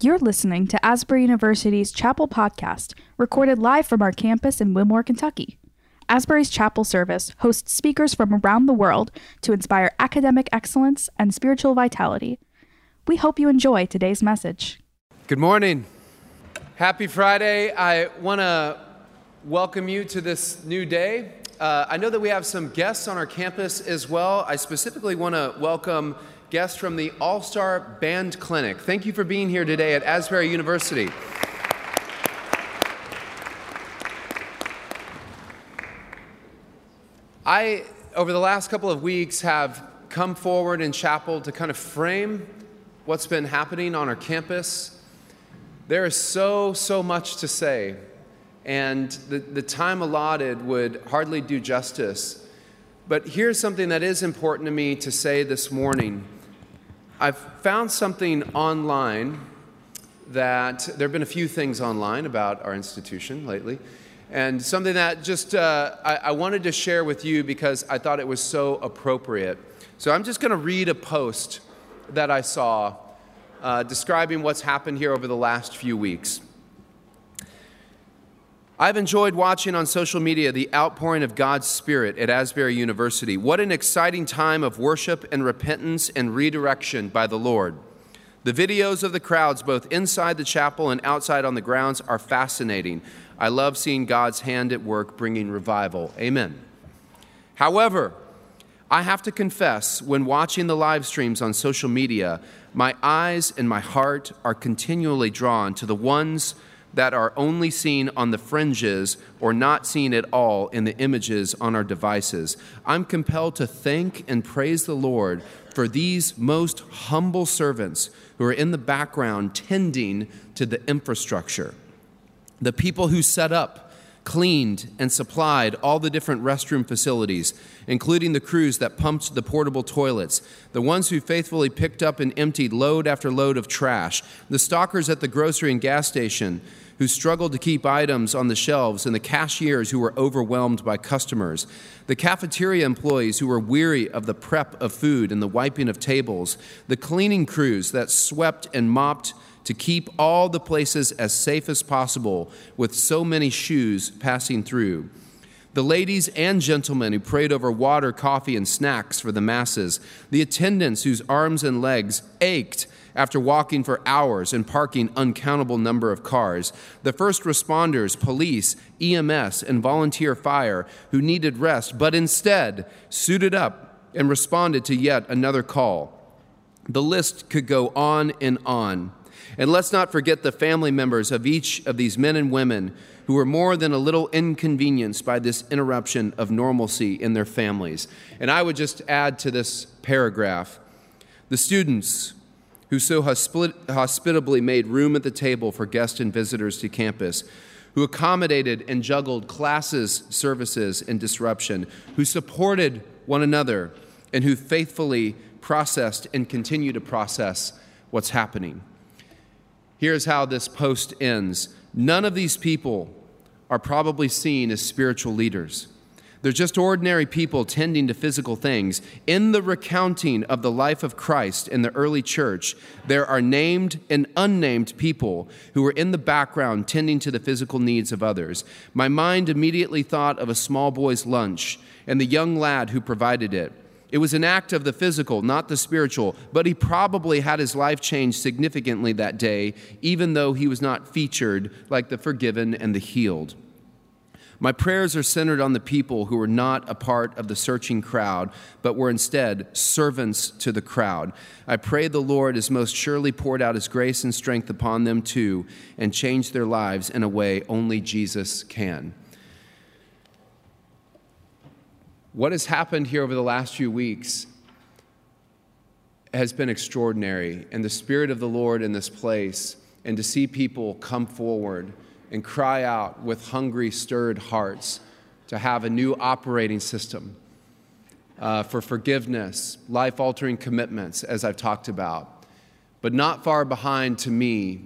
You're listening to Asbury University's Chapel Podcast, recorded live from our campus in Wilmore, Kentucky. Asbury's Chapel Service hosts speakers from around the world to inspire academic excellence and spiritual vitality. We hope you enjoy today's message. Good morning. Happy Friday. I want to welcome you to this new day. Uh, I know that we have some guests on our campus as well. I specifically want to welcome guests from the All Star Band Clinic. Thank you for being here today at Asbury University. I, over the last couple of weeks, have come forward in chapel to kind of frame what's been happening on our campus. There is so, so much to say, and the, the time allotted would hardly do justice. But here's something that is important to me to say this morning. I've found something online that there have been a few things online about our institution lately, and something that just uh, I, I wanted to share with you because I thought it was so appropriate. So I'm just going to read a post that I saw uh, describing what's happened here over the last few weeks. I've enjoyed watching on social media the outpouring of God's Spirit at Asbury University. What an exciting time of worship and repentance and redirection by the Lord. The videos of the crowds, both inside the chapel and outside on the grounds, are fascinating. I love seeing God's hand at work bringing revival. Amen. However, I have to confess, when watching the live streams on social media, my eyes and my heart are continually drawn to the ones that are only seen on the fringes or not seen at all in the images on our devices. I'm compelled to thank and praise the Lord for these most humble servants who are in the background tending to the infrastructure. The people who set up, cleaned, and supplied all the different restroom facilities, including the crews that pumped the portable toilets, the ones who faithfully picked up and emptied load after load of trash, the stockers at the grocery and gas station who struggled to keep items on the shelves, and the cashiers who were overwhelmed by customers, the cafeteria employees who were weary of the prep of food and the wiping of tables, the cleaning crews that swept and mopped to keep all the places as safe as possible with so many shoes passing through. The ladies and gentlemen who prayed over water, coffee, and snacks for the masses. The attendants whose arms and legs ached after walking for hours and parking uncountable number of cars. The first responders, police, EMS, and volunteer fire who needed rest but instead suited up and responded to yet another call. The list could go on and on. And let's not forget the family members of each of these men and women who were more than a little inconvenienced by this interruption of normalcy in their families. And I would just add to this paragraph the students who so hospitably made room at the table for guests and visitors to campus, who accommodated and juggled classes, services, and disruption, who supported one another, and who faithfully processed and continue to process what's happening. Here's how this post ends None of these people are probably seen as spiritual leaders. They're just ordinary people tending to physical things. In the recounting of the life of Christ in the early church, there are named and unnamed people who were in the background tending to the physical needs of others. My mind immediately thought of a small boy's lunch and the young lad who provided it. It was an act of the physical, not the spiritual, but he probably had his life changed significantly that day, even though he was not featured like the forgiven and the healed. My prayers are centered on the people who were not a part of the searching crowd, but were instead servants to the crowd. I pray the Lord has most surely poured out his grace and strength upon them too, and changed their lives in a way only Jesus can. What has happened here over the last few weeks has been extraordinary, and the Spirit of the Lord in this place, and to see people come forward and cry out with hungry, stirred hearts to have a new operating system uh, for forgiveness, life altering commitments, as I've talked about. But not far behind to me,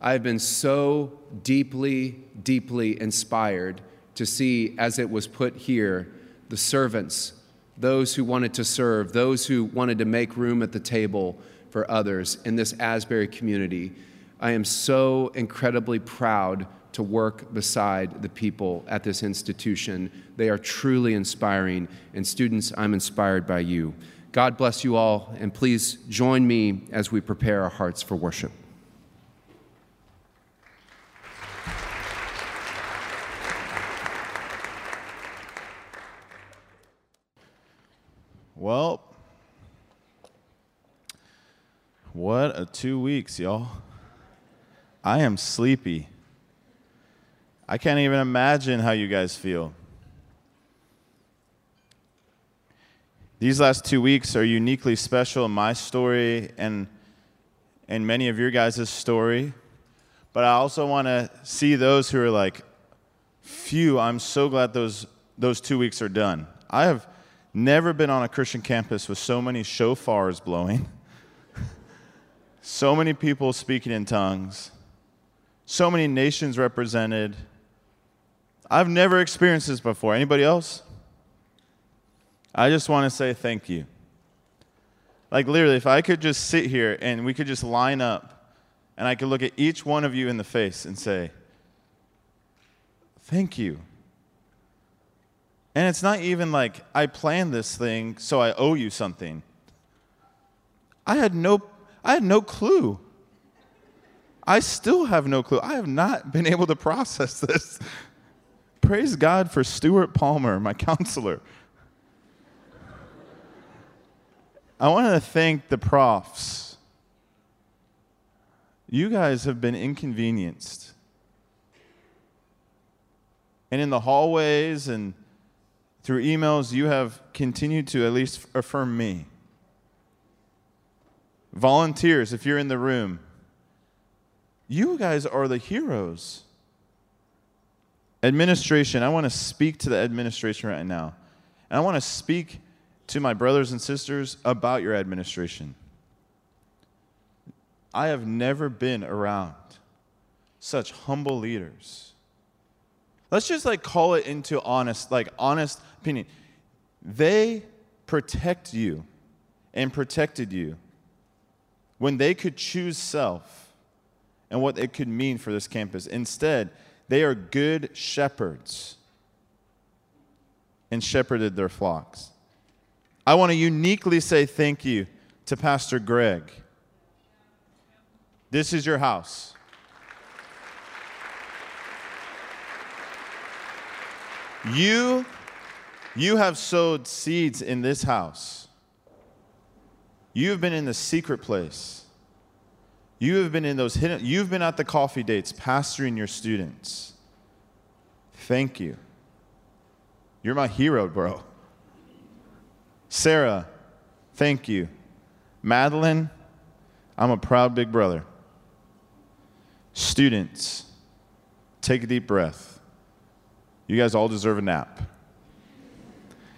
I've been so deeply, deeply inspired to see, as it was put here, the servants, those who wanted to serve, those who wanted to make room at the table for others in this Asbury community I am so incredibly proud to work beside the people at this institution. They are truly inspiring, and students, I'm inspired by you. God bless you all, and please join me as we prepare our hearts for worship. Well, what a two weeks, y'all. I am sleepy. I can't even imagine how you guys feel. These last two weeks are uniquely special in my story and, and many of your guys' story. But I also want to see those who are like, phew, I'm so glad those, those two weeks are done. I have never been on a Christian campus with so many shofars blowing, so many people speaking in tongues, so many nations represented I've never experienced this before. Anybody else? I just want to say thank you. Like, literally, if I could just sit here and we could just line up and I could look at each one of you in the face and say, Thank you. And it's not even like I planned this thing, so I owe you something. I had no, I had no clue. I still have no clue. I have not been able to process this. Praise God for Stuart Palmer, my counselor. I want to thank the profs. You guys have been inconvenienced. And in the hallways and through emails, you have continued to at least affirm me. Volunteers, if you're in the room, you guys are the heroes. Administration, I want to speak to the administration right now. And I want to speak to my brothers and sisters about your administration. I have never been around such humble leaders. Let's just like call it into honest, like honest opinion. They protect you and protected you when they could choose self and what it could mean for this campus. Instead, they are good shepherds and shepherded their flocks. I want to uniquely say thank you to Pastor Greg. This is your house. You, you have sowed seeds in this house. You have been in the secret place. You have been in those hidden, you've been at the coffee dates pastoring your students. Thank you. You're my hero, bro. Sarah, thank you. Madeline, I'm a proud big brother. Students, take a deep breath. You guys all deserve a nap.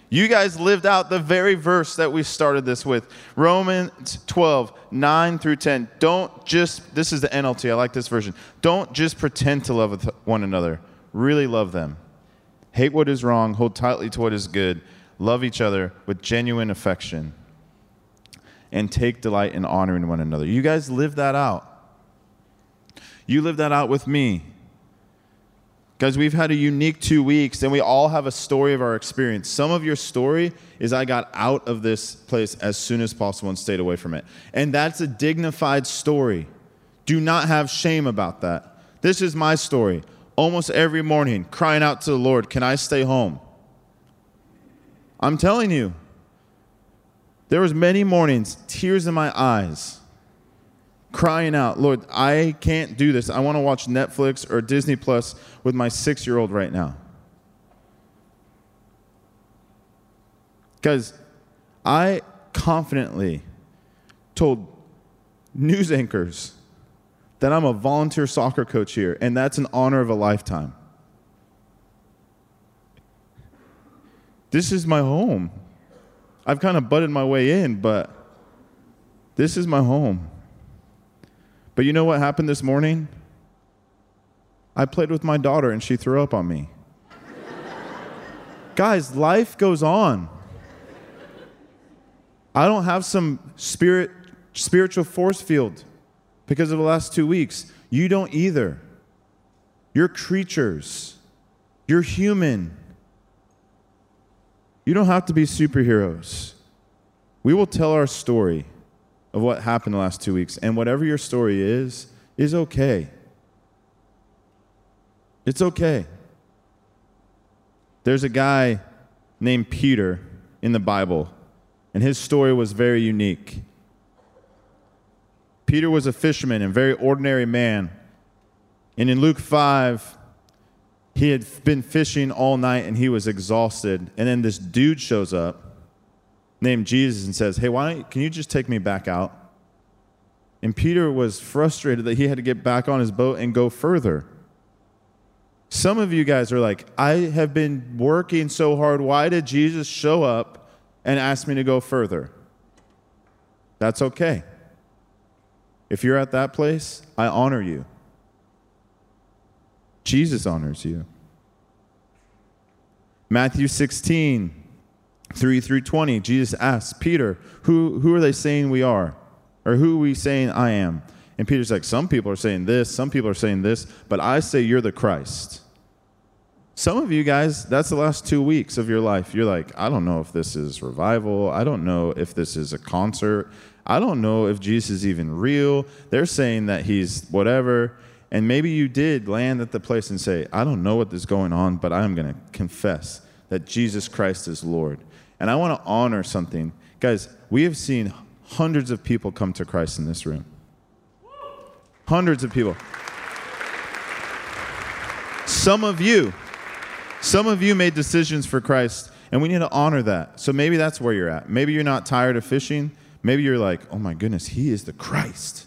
You guys lived out the very verse that we started this with Romans 12, 9 through 10. Don't just, this is the NLT, I like this version. Don't just pretend to love one another, really love them. Hate what is wrong, hold tightly to what is good, love each other with genuine affection, and take delight in honoring one another. You guys live that out. You live that out with me. Guys, we've had a unique two weeks, and we all have a story of our experience. Some of your story is I got out of this place as soon as possible and stayed away from it. And that's a dignified story. Do not have shame about that. This is my story. Almost every morning, crying out to the Lord, Can I stay home? I'm telling you, there was many mornings, tears in my eyes crying out, Lord, I can't do this. I want to watch Netflix or Disney Plus with my six year old right now. Because I confidently told news anchors that I'm a volunteer soccer coach here, and that's an honor of a lifetime. This is my home. I've kind of butted my way in, but this is my home. But you know what happened this morning? I played with my daughter and she threw up on me. Guys, life goes on. I don't have some spirit spiritual force field because of the last two weeks. You don't either. You're creatures, you're human. You don't have to be superheroes. We will tell our story of what happened the last two weeks, and whatever your story is, is okay. It's okay. There's a guy named Peter in the Bible, and his story was very unique. Peter was a fisherman and very ordinary man. And in Luke 5, he had been fishing all night and he was exhausted. And then this dude shows up named Jesus and says, Hey, why don't, can you just take me back out? And Peter was frustrated that he had to get back on his boat and go further. Some of you guys are like, I have been working so hard. Why did Jesus show up and ask me to go further? That's okay. If you're at that place, I honor you. Jesus honors you. Matthew 16, 3 through 20, Jesus asks Peter, who, who are they saying we are? Or who are we saying I am? And Peter's like, Some people are saying this, some people are saying this, but I say you're the Christ. Some of you guys, that's the last two weeks of your life. You're like, I don't know if this is revival. I don't know if this is a concert. I don't know if Jesus is even real. They're saying that he's whatever. And maybe you did land at the place and say, I don't know what is going on, but I'm going to confess that Jesus Christ is Lord. And I want to honor something. Guys, we have seen hundreds of people come to Christ in this room. Hundreds of people. Some of you, some of you made decisions for Christ, and we need to honor that. So maybe that's where you're at. Maybe you're not tired of fishing. Maybe you're like, oh my goodness, he is the Christ.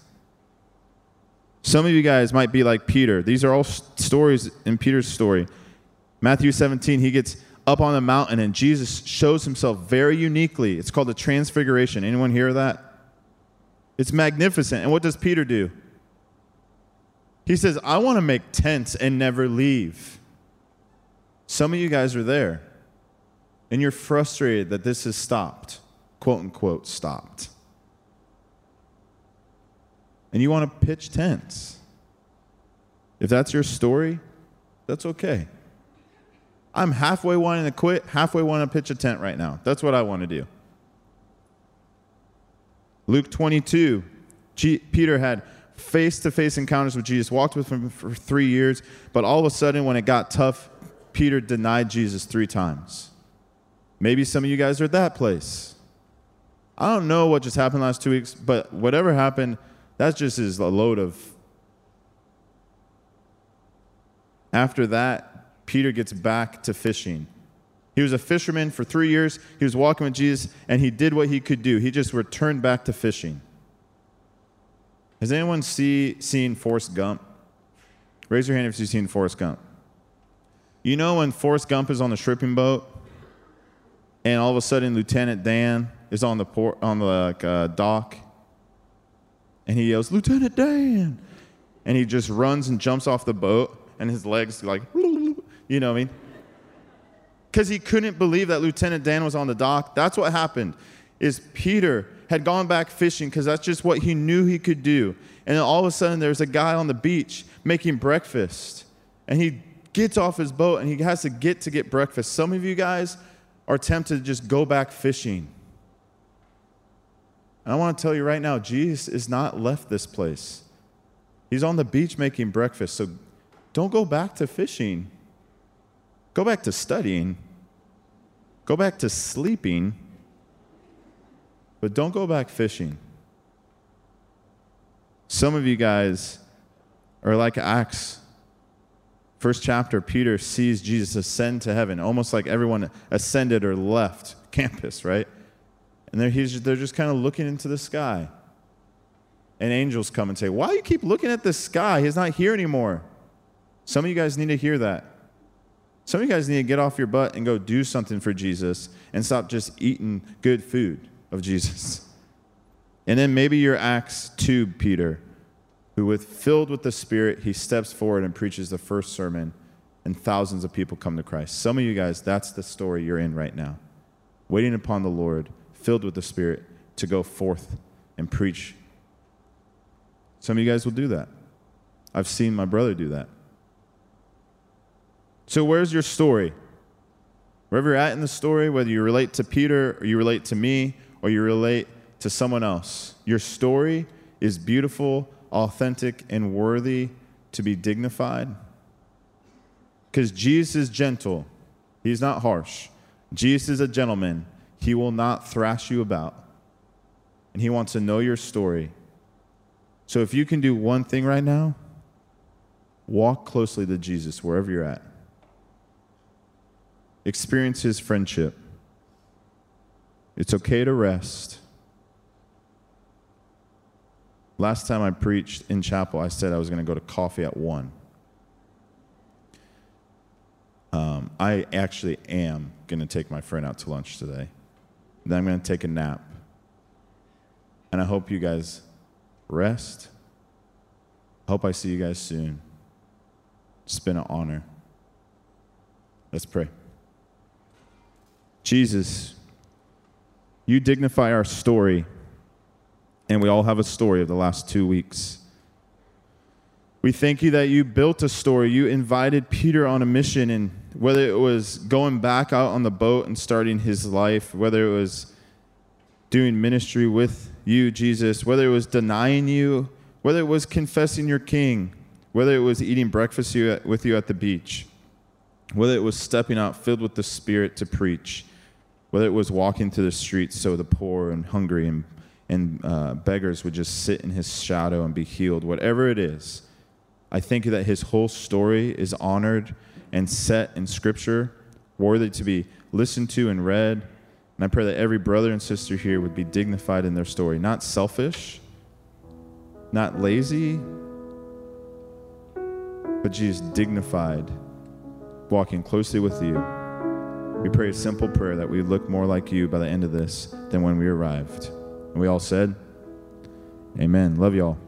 Some of you guys might be like Peter. These are all stories in Peter's story. Matthew 17, he gets up on the mountain and Jesus shows himself very uniquely. It's called the transfiguration. Anyone hear that? It's magnificent. And what does Peter do? He says, I want to make tents and never leave. Some of you guys are there and you're frustrated that this has stopped quote unquote, stopped. And you want to pitch tents. If that's your story, that's okay. I'm halfway wanting to quit, halfway wanting to pitch a tent right now. That's what I want to do. Luke 22, G- Peter had face to face encounters with Jesus, walked with him for three years, but all of a sudden, when it got tough, Peter denied Jesus three times. Maybe some of you guys are at that place. I don't know what just happened last two weeks, but whatever happened, that just is a load of. After that, Peter gets back to fishing. He was a fisherman for three years. He was walking with Jesus, and he did what he could do. He just returned back to fishing. Has anyone see, seen Forrest Gump? Raise your hand if you've seen Forrest Gump. You know when Forrest Gump is on the stripping boat, and all of a sudden Lieutenant Dan is on the port, on the like, uh, dock, and he yells, "Lieutenant Dan!" And he just runs and jumps off the boat, and his legs like, you know what I mean? Because he couldn't believe that Lieutenant Dan was on the dock. That's what happened. Is Peter had gone back fishing because that's just what he knew he could do. And then all of a sudden, there's a guy on the beach making breakfast, and he gets off his boat and he has to get to get breakfast. Some of you guys are tempted to just go back fishing. And I want to tell you right now, Jesus is not left this place. He's on the beach making breakfast. So don't go back to fishing. Go back to studying. Go back to sleeping. But don't go back fishing. Some of you guys are like Acts. First chapter, Peter sees Jesus ascend to heaven, almost like everyone ascended or left campus, right? And they're, they're just kind of looking into the sky. And angels come and say, Why do you keep looking at the sky? He's not here anymore. Some of you guys need to hear that. Some of you guys need to get off your butt and go do something for Jesus and stop just eating good food of Jesus. And then maybe your Acts 2 Peter, who with filled with the Spirit, he steps forward and preaches the first sermon, and thousands of people come to Christ. Some of you guys, that's the story you're in right now. Waiting upon the Lord filled with the Spirit to go forth and preach. Some of you guys will do that. I've seen my brother do that. So, where's your story? Wherever you're at in the story, whether you relate to Peter or you relate to me or you relate to someone else, your story is beautiful, authentic, and worthy to be dignified. Because Jesus is gentle, He's not harsh. Jesus is a gentleman, He will not thrash you about. And He wants to know your story. So if you can do one thing right now, walk closely to Jesus wherever you're at experience his friendship. It's okay to rest. Last time I preached in chapel, I said I was going to go to coffee at 1. Um, I actually am going to take my friend out to lunch today. Then I'm going to take a nap. And I hope you guys rest. I hope I see you guys soon. It's been an honor. Let's pray. Jesus, you dignify our story, and we all have a story of the last two weeks. We thank you that you built a story. You invited Peter on a mission, and whether it was going back out on the boat and starting his life, whether it was doing ministry with you, Jesus, whether it was denying you, whether it was confessing your king, whether it was eating breakfast with you at the beach, whether it was stepping out filled with the Spirit to preach, whether it was walking through the streets so the poor and hungry and, and uh, beggars would just sit in his shadow and be healed, whatever it is, I think that his whole story is honored and set in Scripture, worthy to be listened to and read. And I pray that every brother and sister here would be dignified in their story, not selfish, not lazy, but Jesus, dignified, walking closely with you. We pray a simple prayer that we look more like you by the end of this than when we arrived. And we all said, Amen. Love y'all.